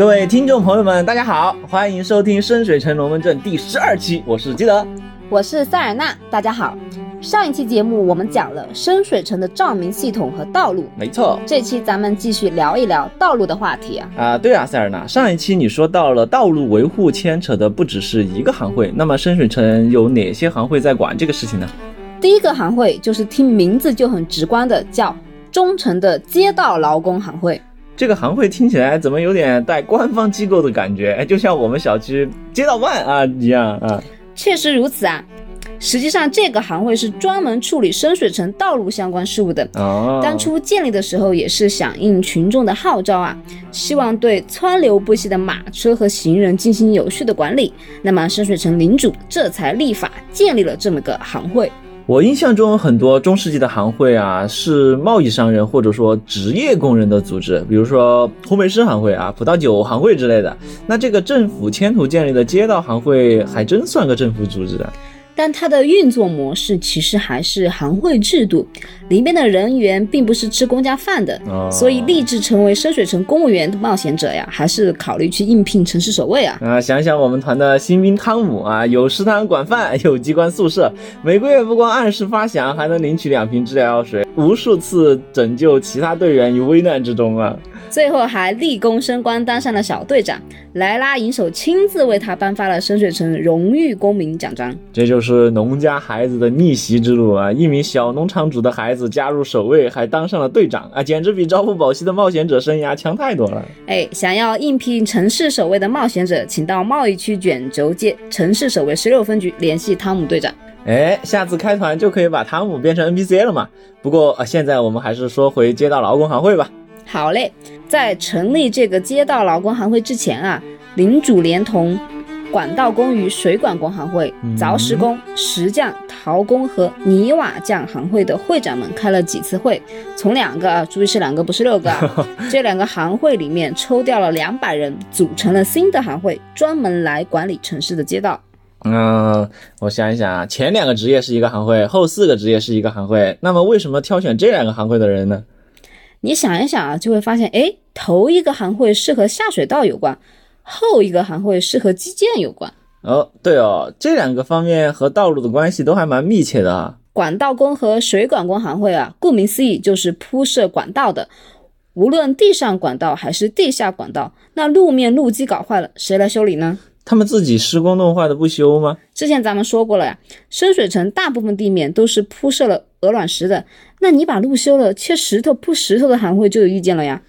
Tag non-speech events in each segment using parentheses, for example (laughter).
各位听众朋友们，大家好，欢迎收听《深水城龙门阵》第十二期，我是基德，我是塞尔纳，大家好。上一期节目我们讲了深水城的照明系统和道路，没错。这期咱们继续聊一聊道路的话题啊。啊，对啊，塞尔纳，上一期你说到了道路维护牵扯的不只是一个行会，那么深水城有哪些行会在管这个事情呢？第一个行会就是听名字就很直观的，叫忠诚的街道劳工行会。这个行会听起来怎么有点带官方机构的感觉？哎，就像我们小区街道办啊一样啊。确实如此啊。实际上，这个行会是专门处理深水城道路相关事务的。哦。当初建立的时候，也是响应群众的号召啊，希望对川流不息的马车和行人进行有序的管理。那么，深水城领主这才立法建立了这么个行会。我印象中，很多中世纪的行会啊，是贸易商人或者说职业工人的组织，比如说烘焙师行会啊、葡萄酒行会之类的。那这个政府牵头建立的街道行会，还真算个政府组织啊。但它的运作模式其实还是行会制度，里面的人员并不是吃公家饭的，所以立志成为深水城公务员的冒险者呀，还是考虑去应聘城市守卫啊。啊，想想我们团的新兵汤姆啊，有食堂管饭，有机关宿舍，每个月不光按时发饷，还能领取两瓶治疗药水，无数次拯救其他队员于危难之中啊。最后还立功升官，当上了小队长。莱拉银手亲自为他颁发了深水城荣誉公民奖章。这就是农家孩子的逆袭之路啊！一名小农场主的孩子加入守卫，还当上了队长啊，简直比朝不保夕的冒险者生涯强太多了。哎，想要应聘城市守卫的冒险者，请到贸易区卷轴街城市守卫十六分局联系汤姆队长。哎，下次开团就可以把汤姆变成 NPC 了嘛？不过啊，现在我们还是说回街道劳工行会吧。好嘞，在成立这个街道劳工行会之前啊，领主连同管道工与水管工行会、凿石工、石匠、陶工和泥瓦匠行会的会长们开了几次会，从两个啊，注意是两个，不是六个，(laughs) 这两个行会里面抽调了两百人，组成了新的行会，专门来管理城市的街道。嗯，我想一想啊，前两个职业是一个行会，后四个职业是一个行会，那么为什么挑选这两个行会的人呢？你想一想啊，就会发现，哎，头一个行会是和下水道有关，后一个行会是和基建有关。哦，对哦，这两个方面和道路的关系都还蛮密切的啊。管道工和水管工行会啊，顾名思义就是铺设管道的。无论地上管道还是地下管道，那路面路基搞坏了，谁来修理呢？他们自己施工弄坏的不修吗？之前咱们说过了呀，深水城大部分地面都是铺设了鹅卵石的，那你把路修了，切石头铺石头的行会就有意见了呀？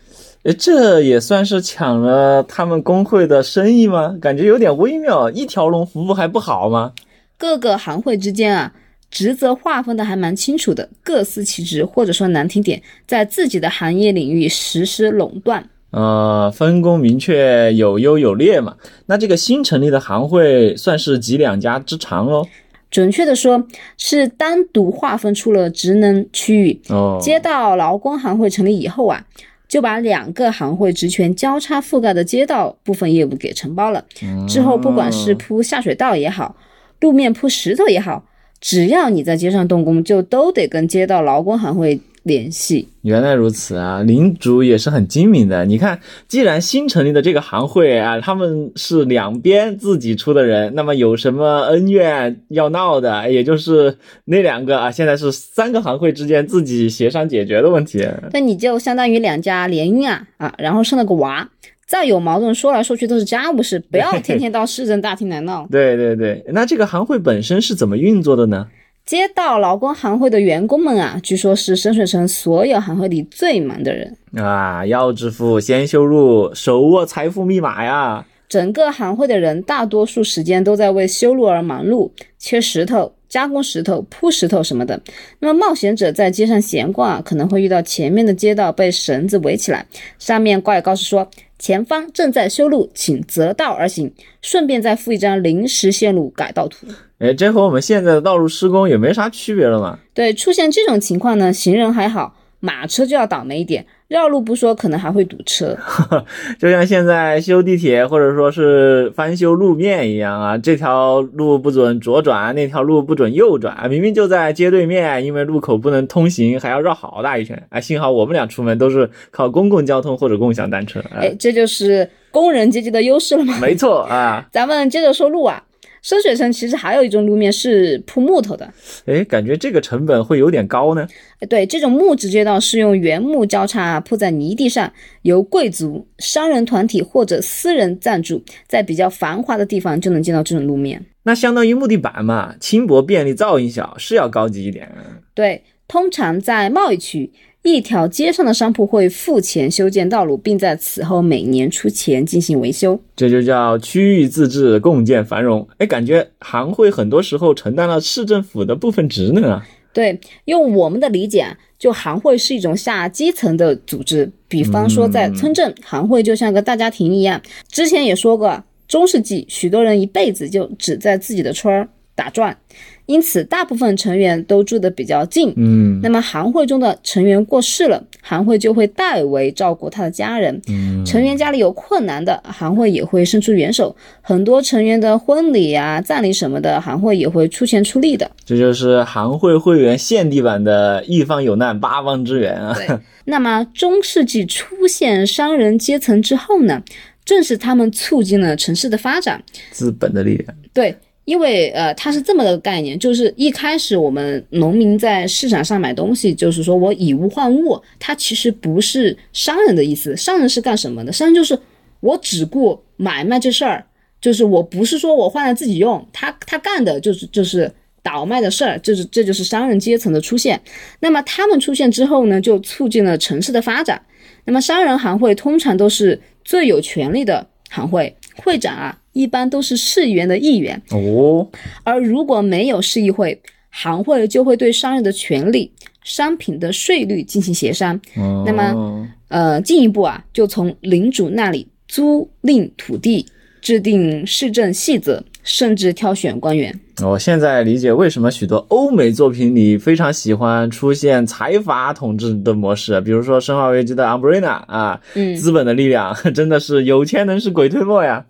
诶，这也算是抢了他们工会的生意吗？感觉有点微妙，一条龙服务还不好吗？各个行会之间啊，职责划分的还蛮清楚的，各司其职，或者说难听点，在自己的行业领域实施垄断。呃，分工明确，有优有劣嘛。那这个新成立的行会算是集两家之长喽？准确的说，是单独划分出了职能区域。哦，街道劳工行会成立以后啊，就把两个行会职权交叉覆盖的街道部分业务给承包了。之后，不管是铺下水道也好，路面铺石头也好，只要你在街上动工，就都得跟街道劳工行会。联系原来如此啊，领主也是很精明的。你看，既然新成立的这个行会啊，他们是两边自己出的人，那么有什么恩怨要闹的，也就是那两个啊，现在是三个行会之间自己协商解决的问题。那你就相当于两家联姻啊啊，然后生了个娃，再有矛盾说来说去都是家务事，不要天天到市政大厅来闹。对对对，那这个行会本身是怎么运作的呢？街道劳工行会的员工们啊，据说是深水城所有行会里最忙的人啊！要致富，先修路，手握财富密码呀！整个行会的人大多数时间都在为修路而忙碌，切石头、加工石头、铺石头什么的。那么冒险者在街上闲逛啊，可能会遇到前面的街道被绳子围起来，上面挂有告示说前方正在修路，请择道而行，顺便再附一张临时线路改道图。哎，这和我们现在的道路施工也没啥区别了嘛？对，出现这种情况呢，行人还好，马车就要倒霉一点，绕路不说，可能还会堵车。(laughs) 就像现在修地铁或者说是翻修路面一样啊，这条路不准左转，那条路不准右转，明明就在街对面，因为路口不能通行，还要绕好大一圈。哎，幸好我们俩出门都是靠公共交通或者共享单车。哎，这就是工人阶级的优势了吗？没错啊。(laughs) 咱们接着说路啊。深水城其实还有一种路面是铺木头的，哎，感觉这个成本会有点高呢。对，这种木质街道是用原木交叉铺在泥地上，由贵族、商人团体或者私人赞助，在比较繁华的地方就能见到这种路面。那相当于木地板嘛，轻薄、便利、噪音小，是要高级一点。对，通常在贸易区。一条街上的商铺会付钱修建道路，并在此后每年出钱进行维修，这就叫区域自治，共建繁荣。哎，感觉行会很多时候承担了市政府的部分职能啊。对，用我们的理解，就行会是一种下基层的组织。比方说，在村镇，行会就像个大家庭一样。之前也说过，中世纪许多人一辈子就只在自己的村儿打转。因此，大部分成员都住得比较近。嗯，那么行会中的成员过世了，行会就会代为照顾他的家人。嗯，成员家里有困难的，行会也会伸出援手。很多成员的婚礼啊、葬礼什么的，行会也会出钱出力的。这就是行会会员限定版的“一方有难，八方支援”啊。对。那么中世纪出现商人阶层之后呢？正是他们促进了城市的发展。资本的力量。对。因为呃，它是这么个概念，就是一开始我们农民在市场上买东西，就是说我以物换物，它其实不是商人的意思。商人是干什么的？商人就是我只顾买卖这事儿，就是我不是说我换了自己用，他他干的就是就是倒卖的事儿，就是这就是商人阶层的出现。那么他们出现之后呢，就促进了城市的发展。那么商人行会通常都是最有权力的行会，会长啊。一般都是市议员的议员哦，而如果没有市议会，行会就会对商人的权利、商品的税率进行协商。那么，呃，进一步啊，就从领主那里租赁土地，制定市政细则，甚至挑选官员。我现在理解为什么许多欧美作品里非常喜欢出现财阀统治的模式，比如说《生化危机》的 Umbrella 啊，嗯，资本的力量 (laughs) 真的是有钱能使鬼推磨呀。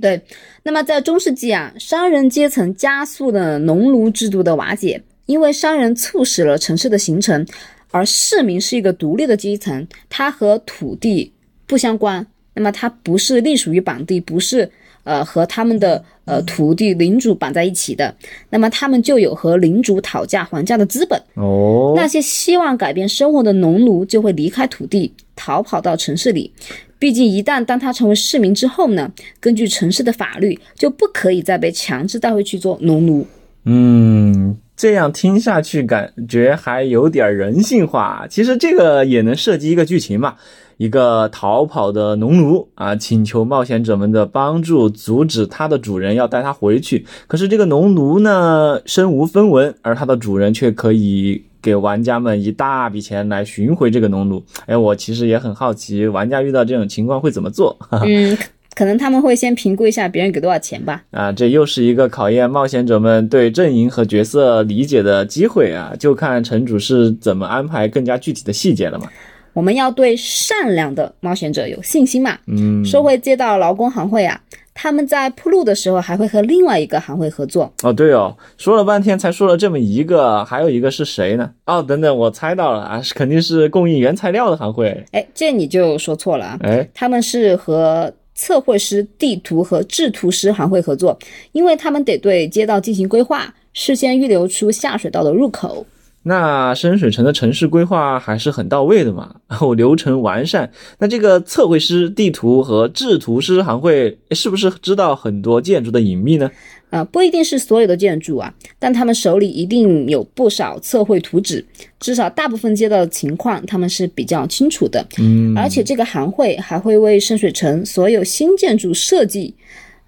对，那么在中世纪啊，商人阶层加速了农奴制度的瓦解，因为商人促使了城市的形成，而市民是一个独立的阶层，它和土地不相关，那么它不是隶属于本地，不是呃和他们的呃土地领主绑在一起的，那么他们就有和领主讨价还价的资本。哦，那些希望改变生活的农奴就会离开土地，逃跑到城市里。毕竟，一旦当他成为市民之后呢，根据城市的法律，就不可以再被强制带回去做农奴。嗯，这样听下去感觉还有点人性化。其实这个也能设计一个剧情嘛，一个逃跑的农奴啊，请求冒险者们的帮助，阻止他的主人要带他回去。可是这个农奴呢，身无分文，而他的主人却可以。给玩家们一大笔钱来寻回这个农奴，哎，我其实也很好奇，玩家遇到这种情况会怎么做？嗯，(laughs) 可能他们会先评估一下别人给多少钱吧。啊，这又是一个考验冒险者们对阵营和角色理解的机会啊！就看城主是怎么安排更加具体的细节了嘛。我们要对善良的冒险者有信心嘛。嗯，说回街道劳工行会啊。他们在铺路的时候还会和另外一个行会合作哦，对哦，说了半天才说了这么一个，还有一个是谁呢？哦，等等，我猜到了啊，是肯定是供应原材料的行会。哎，这你就说错了啊，哎，他们是和测绘师、地图和制图师行会合作，因为他们得对街道进行规划，事先预留出下水道的入口。那深水城的城市规划还是很到位的嘛，(laughs) 然后流程完善。那这个测绘师、地图和制图师行会是不是知道很多建筑的隐秘呢？啊，不一定是所有的建筑啊，但他们手里一定有不少测绘图纸，至少大部分街道的情况他们是比较清楚的。嗯，而且这个行会还会为深水城所有新建筑设计。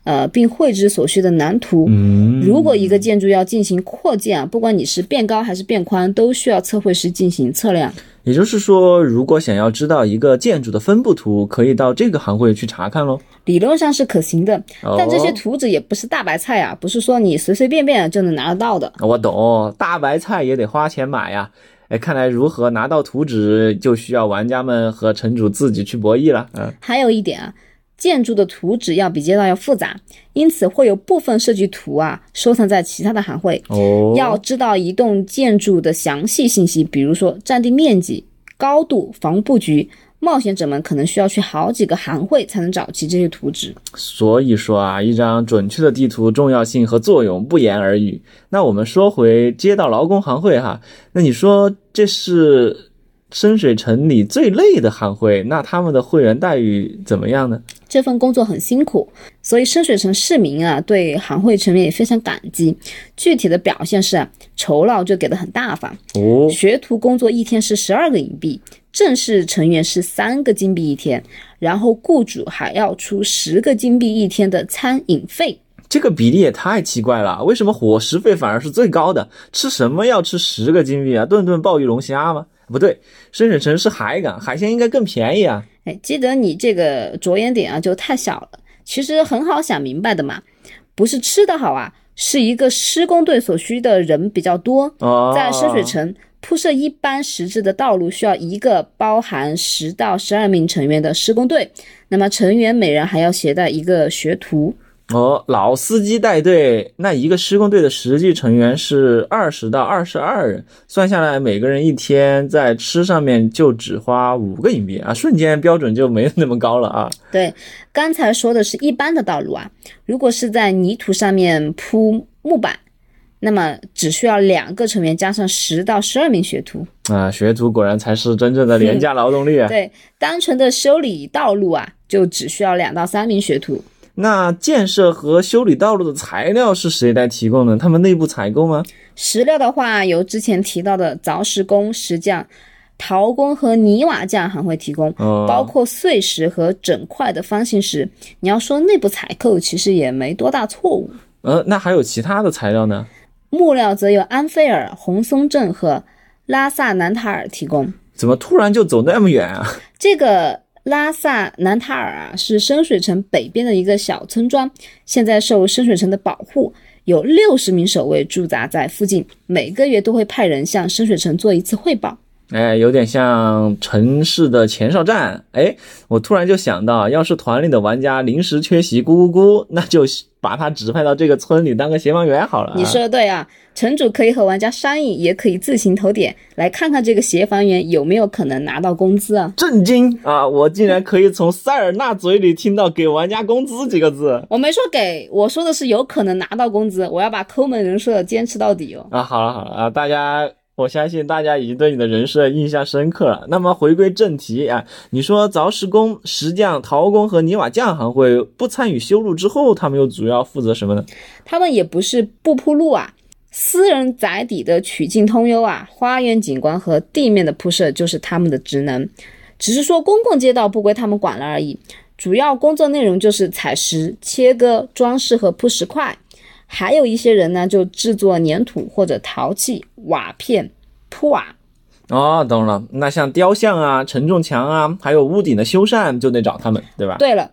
呃，并绘制所需的蓝图。嗯，如果一个建筑要进行扩建啊，不管你是变高还是变宽，都需要测绘师进行测量。也就是说，如果想要知道一个建筑的分布图，可以到这个行会去查看喽。理论上是可行的，但这些图纸也不是大白菜啊，不是说你随随便便就能拿得到的。我懂，大白菜也得花钱买呀。哎，看来如何拿到图纸，就需要玩家们和城主自己去博弈了。嗯，还有一点啊，建筑的图纸要比街道要复杂，因此会有部分设计图啊收藏在其他的行会。哦，要知道一栋建筑的详细信息，比如说占地面积、高度、房屋布局。冒险者们可能需要去好几个行会才能找齐这些图纸，所以说啊，一张准确的地图重要性和作用不言而喻。那我们说回街道劳工行会哈，那你说这是深水城里最累的行会，那他们的会员待遇怎么样呢？这份工作很辛苦，所以深水城市民啊对行会成员也非常感激。具体的表现是啊，酬劳就给的很大方哦，学徒工作一天是十二个银币。正式成员是三个金币一天，然后雇主还要出十个金币一天的餐饮费，这个比例也太奇怪了。为什么伙食费反而是最高的？吃什么要吃十个金币啊？顿顿鲍鱼龙虾吗？不对，深水城是海港，海鲜应该更便宜啊。哎，记得你这个着眼点啊就太小了。其实很好想明白的嘛，不是吃的好啊，是一个施工队所需的人比较多，在深水城。铺设一般实质的道路需要一个包含十到十二名成员的施工队，那么成员每人还要携带一个学徒。哦，老司机带队，那一个施工队的实际成员是二十到二十二人，算下来每个人一天在吃上面就只花五个银币啊，瞬间标准就没那么高了啊。对，刚才说的是一般的道路啊，如果是在泥土上面铺木板。那么只需要两个成员加上十到十二名学徒啊，学徒果然才是真正的廉价劳动力啊！对，单纯的修理道路啊，就只需要两到三名学徒。那建设和修理道路的材料是谁来提供呢？他们内部采购吗？石料的话，由之前提到的凿石工、石匠、陶工和泥瓦匠还会提供，包括碎石和整块的方形石。你要说内部采购，其实也没多大错误。呃，那还有其他的材料呢？木料则由安菲尔、红松镇和拉萨南塔尔提供。怎么突然就走那么远啊？这个拉萨南塔尔啊，是深水城北边的一个小村庄，现在受深水城的保护，有六十名守卫驻扎在附近，每个月都会派人向深水城做一次汇报。哎，有点像城市的前哨站。哎，我突然就想到，要是团里的玩家临时缺席，咕咕咕，那就把他指派到这个村里当个协防员好了。你说的对啊，城主可以和玩家商议，也可以自行投点，来看看这个协防员有没有可能拿到工资啊。震惊啊！我竟然可以从塞尔纳嘴里听到“给玩家工资”几个字。我没说给，我说的是有可能拿到工资。我要把抠门人设坚持到底哦。啊，好了好了啊，大家。我相信大家已经对你的人设印象深刻了。那么回归正题啊，你说凿石工、石匠、陶工和泥瓦匠行会不参与修路之后，他们又主要负责什么呢？他们也不是不铺路啊，私人宅邸的曲径通幽啊，花园景观和地面的铺设就是他们的职能，只是说公共街道不归他们管了而已。主要工作内容就是采石、切割、装饰和铺石块。还有一些人呢，就制作粘土或者陶器、瓦片、铺瓦。哦，懂了。那像雕像啊、承重墙啊，还有屋顶的修缮，就得找他们，对吧？对了，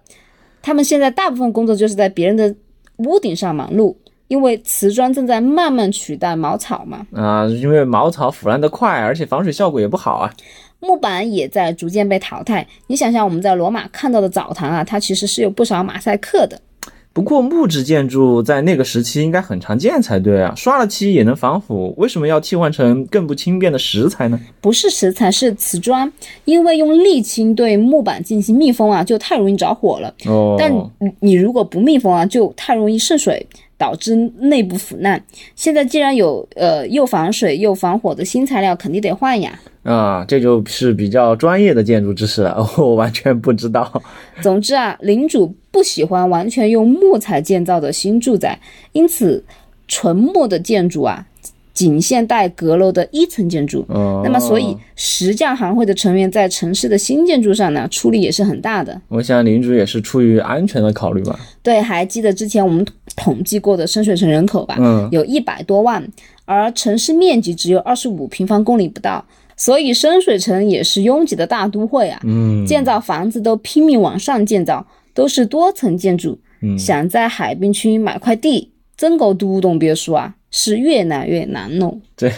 他们现在大部分工作就是在别人的屋顶上忙碌，因为瓷砖正在慢慢取代茅草嘛。啊，因为茅草腐烂的快，而且防水效果也不好啊。木板也在逐渐被淘汰。你想想，我们在罗马看到的澡堂啊，它其实是有不少马赛克的。不过木质建筑在那个时期应该很常见才对啊，刷了漆也能防腐，为什么要替换成更不轻便的石材呢？不是石材，是瓷砖，因为用沥青对木板进行密封啊，就太容易着火了。哦，但你如果不密封啊，就太容易渗水。导致内部腐烂。现在既然有呃又防水又防火的新材料，肯定得换呀。啊，这就是比较专业的建筑知识了，我完全不知道。(laughs) 总之啊，领主不喜欢完全用木材建造的新住宅，因此纯木的建筑啊。仅限带阁楼的一层建筑，那么所以石匠行会的成员在城市的新建筑上呢，出力也是很大的。我想领主也是出于安全的考虑吧。对，还记得之前我们统计过的深水城人口吧？嗯，有一百多万，而城市面积只有二十五平方公里不到，所以深水城也是拥挤的大都会啊。嗯，建造房子都拼命往上建造，都是多层建筑。嗯，想在海滨区买块地，真够独栋别墅啊！是越来越难弄。(laughs) 这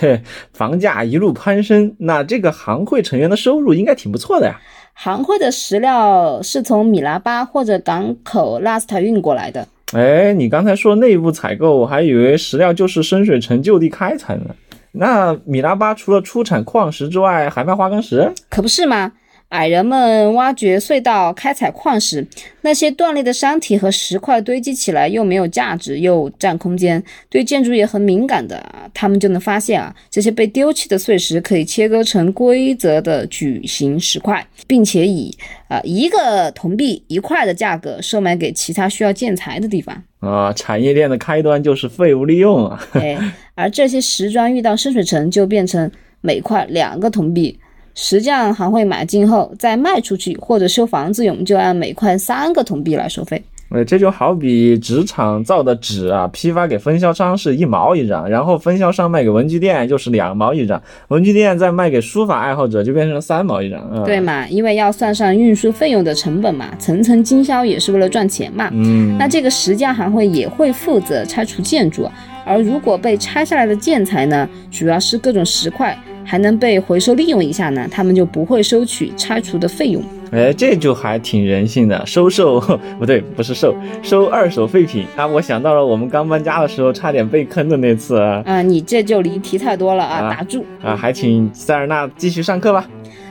房价一路攀升，那这个行会成员的收入应该挺不错的呀。行会的石料是从米拉巴或者港口拉斯塔运过来的。哎，你刚才说内部采购，我还以为石料就是深水城就地开采呢。那米拉巴除了出产矿石之外，还卖花岗石？可不是吗？矮人们挖掘隧道、开采矿石，那些断裂的山体和石块堆积起来，又没有价值，又占空间，对建筑也很敏感的。他们就能发现啊，这些被丢弃的碎石可以切割成规则的矩形石块，并且以啊一个铜币一块的价格售卖给其他需要建材的地方。啊，产业链的开端就是废物利用啊！(laughs) 哎，而这些石砖遇到深水城，就变成每块两个铜币。石匠行会买进后再卖出去，或者修房子用，就按每块三个铜币来收费。呃，这就好比纸厂造的纸啊，批发给分销商是一毛一张，然后分销商卖给文具店就是两毛一张，文具店再卖给书法爱好者就变成三毛一张。对嘛？因为要算上运输费用的成本嘛，层层经销也是为了赚钱嘛。嗯，那这个石匠行会也会负责拆除建筑，而如果被拆下来的建材呢，主要是各种石块。还能被回收利用一下呢，他们就不会收取拆除的费用。哎，这就还挺人性的，收受 (laughs) 不对，不是收收二手废品啊！我想到了我们刚搬家的时候差点被坑的那次啊！啊，你这就离题太多了啊！打住啊！还请塞尔纳继续上课吧。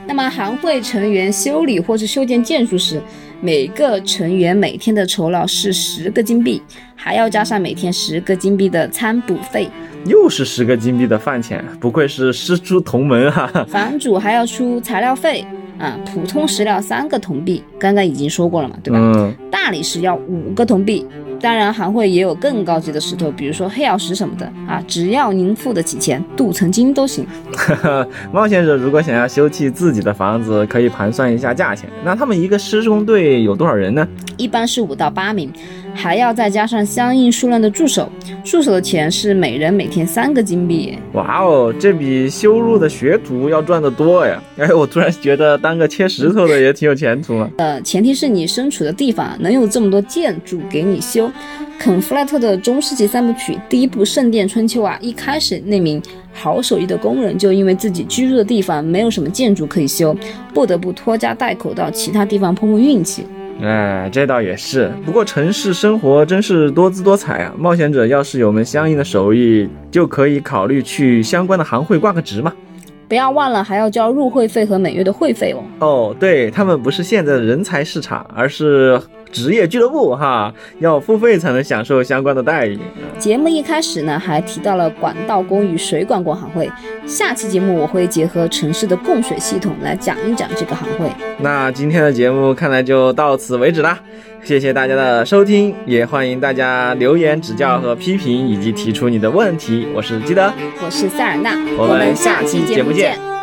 那么，行会成员修理或是修建建筑时，每个成员每天的酬劳是十个金币，还要加上每天十个金币的餐补费。又是十个金币的饭钱，不愧是师出同门哈。房主还要出材料费啊，普通石料三个铜币，刚刚已经说过了嘛，对吧？嗯。大理石要五个铜币，当然行会也有更高级的石头，比如说黑曜石什么的啊，只要您付得起钱，镀层金都行。冒险者如果想要修葺自己的房子，可以盘算一下价钱。那他们一个施工队有多少人呢？一般是五到八名。还要再加上相应数量的助手，助手的钱是每人每天三个金币。哇哦，这比修路的学徒要赚得多呀！(laughs) 哎，我突然觉得当个切石头的也挺有前途啊。呃，前提是你身处的地方能有这么多建筑给你修。肯弗莱特的中世纪三部曲第一部《圣殿春秋》啊，一开始那名好手艺的工人就因为自己居住的地方没有什么建筑可以修，不得不拖家带口到其他地方碰碰运气。哎，这倒也是。不过城市生活真是多姿多彩啊！冒险者要是有门相应的手艺，就可以考虑去相关的行会挂个职嘛。不要忘了还要交入会费和每月的会费哦。哦，对他们不是现在的人才市场，而是。职业俱乐部哈，要付费才能享受相关的待遇。节目一开始呢，还提到了管道工与水管工行会。下期节目我会结合城市的供水系统来讲一讲这个行会。那今天的节目看来就到此为止啦，谢谢大家的收听，也欢迎大家留言指教和批评，以及提出你的问题。我是基德，我是塞尔纳，我们下期节目见。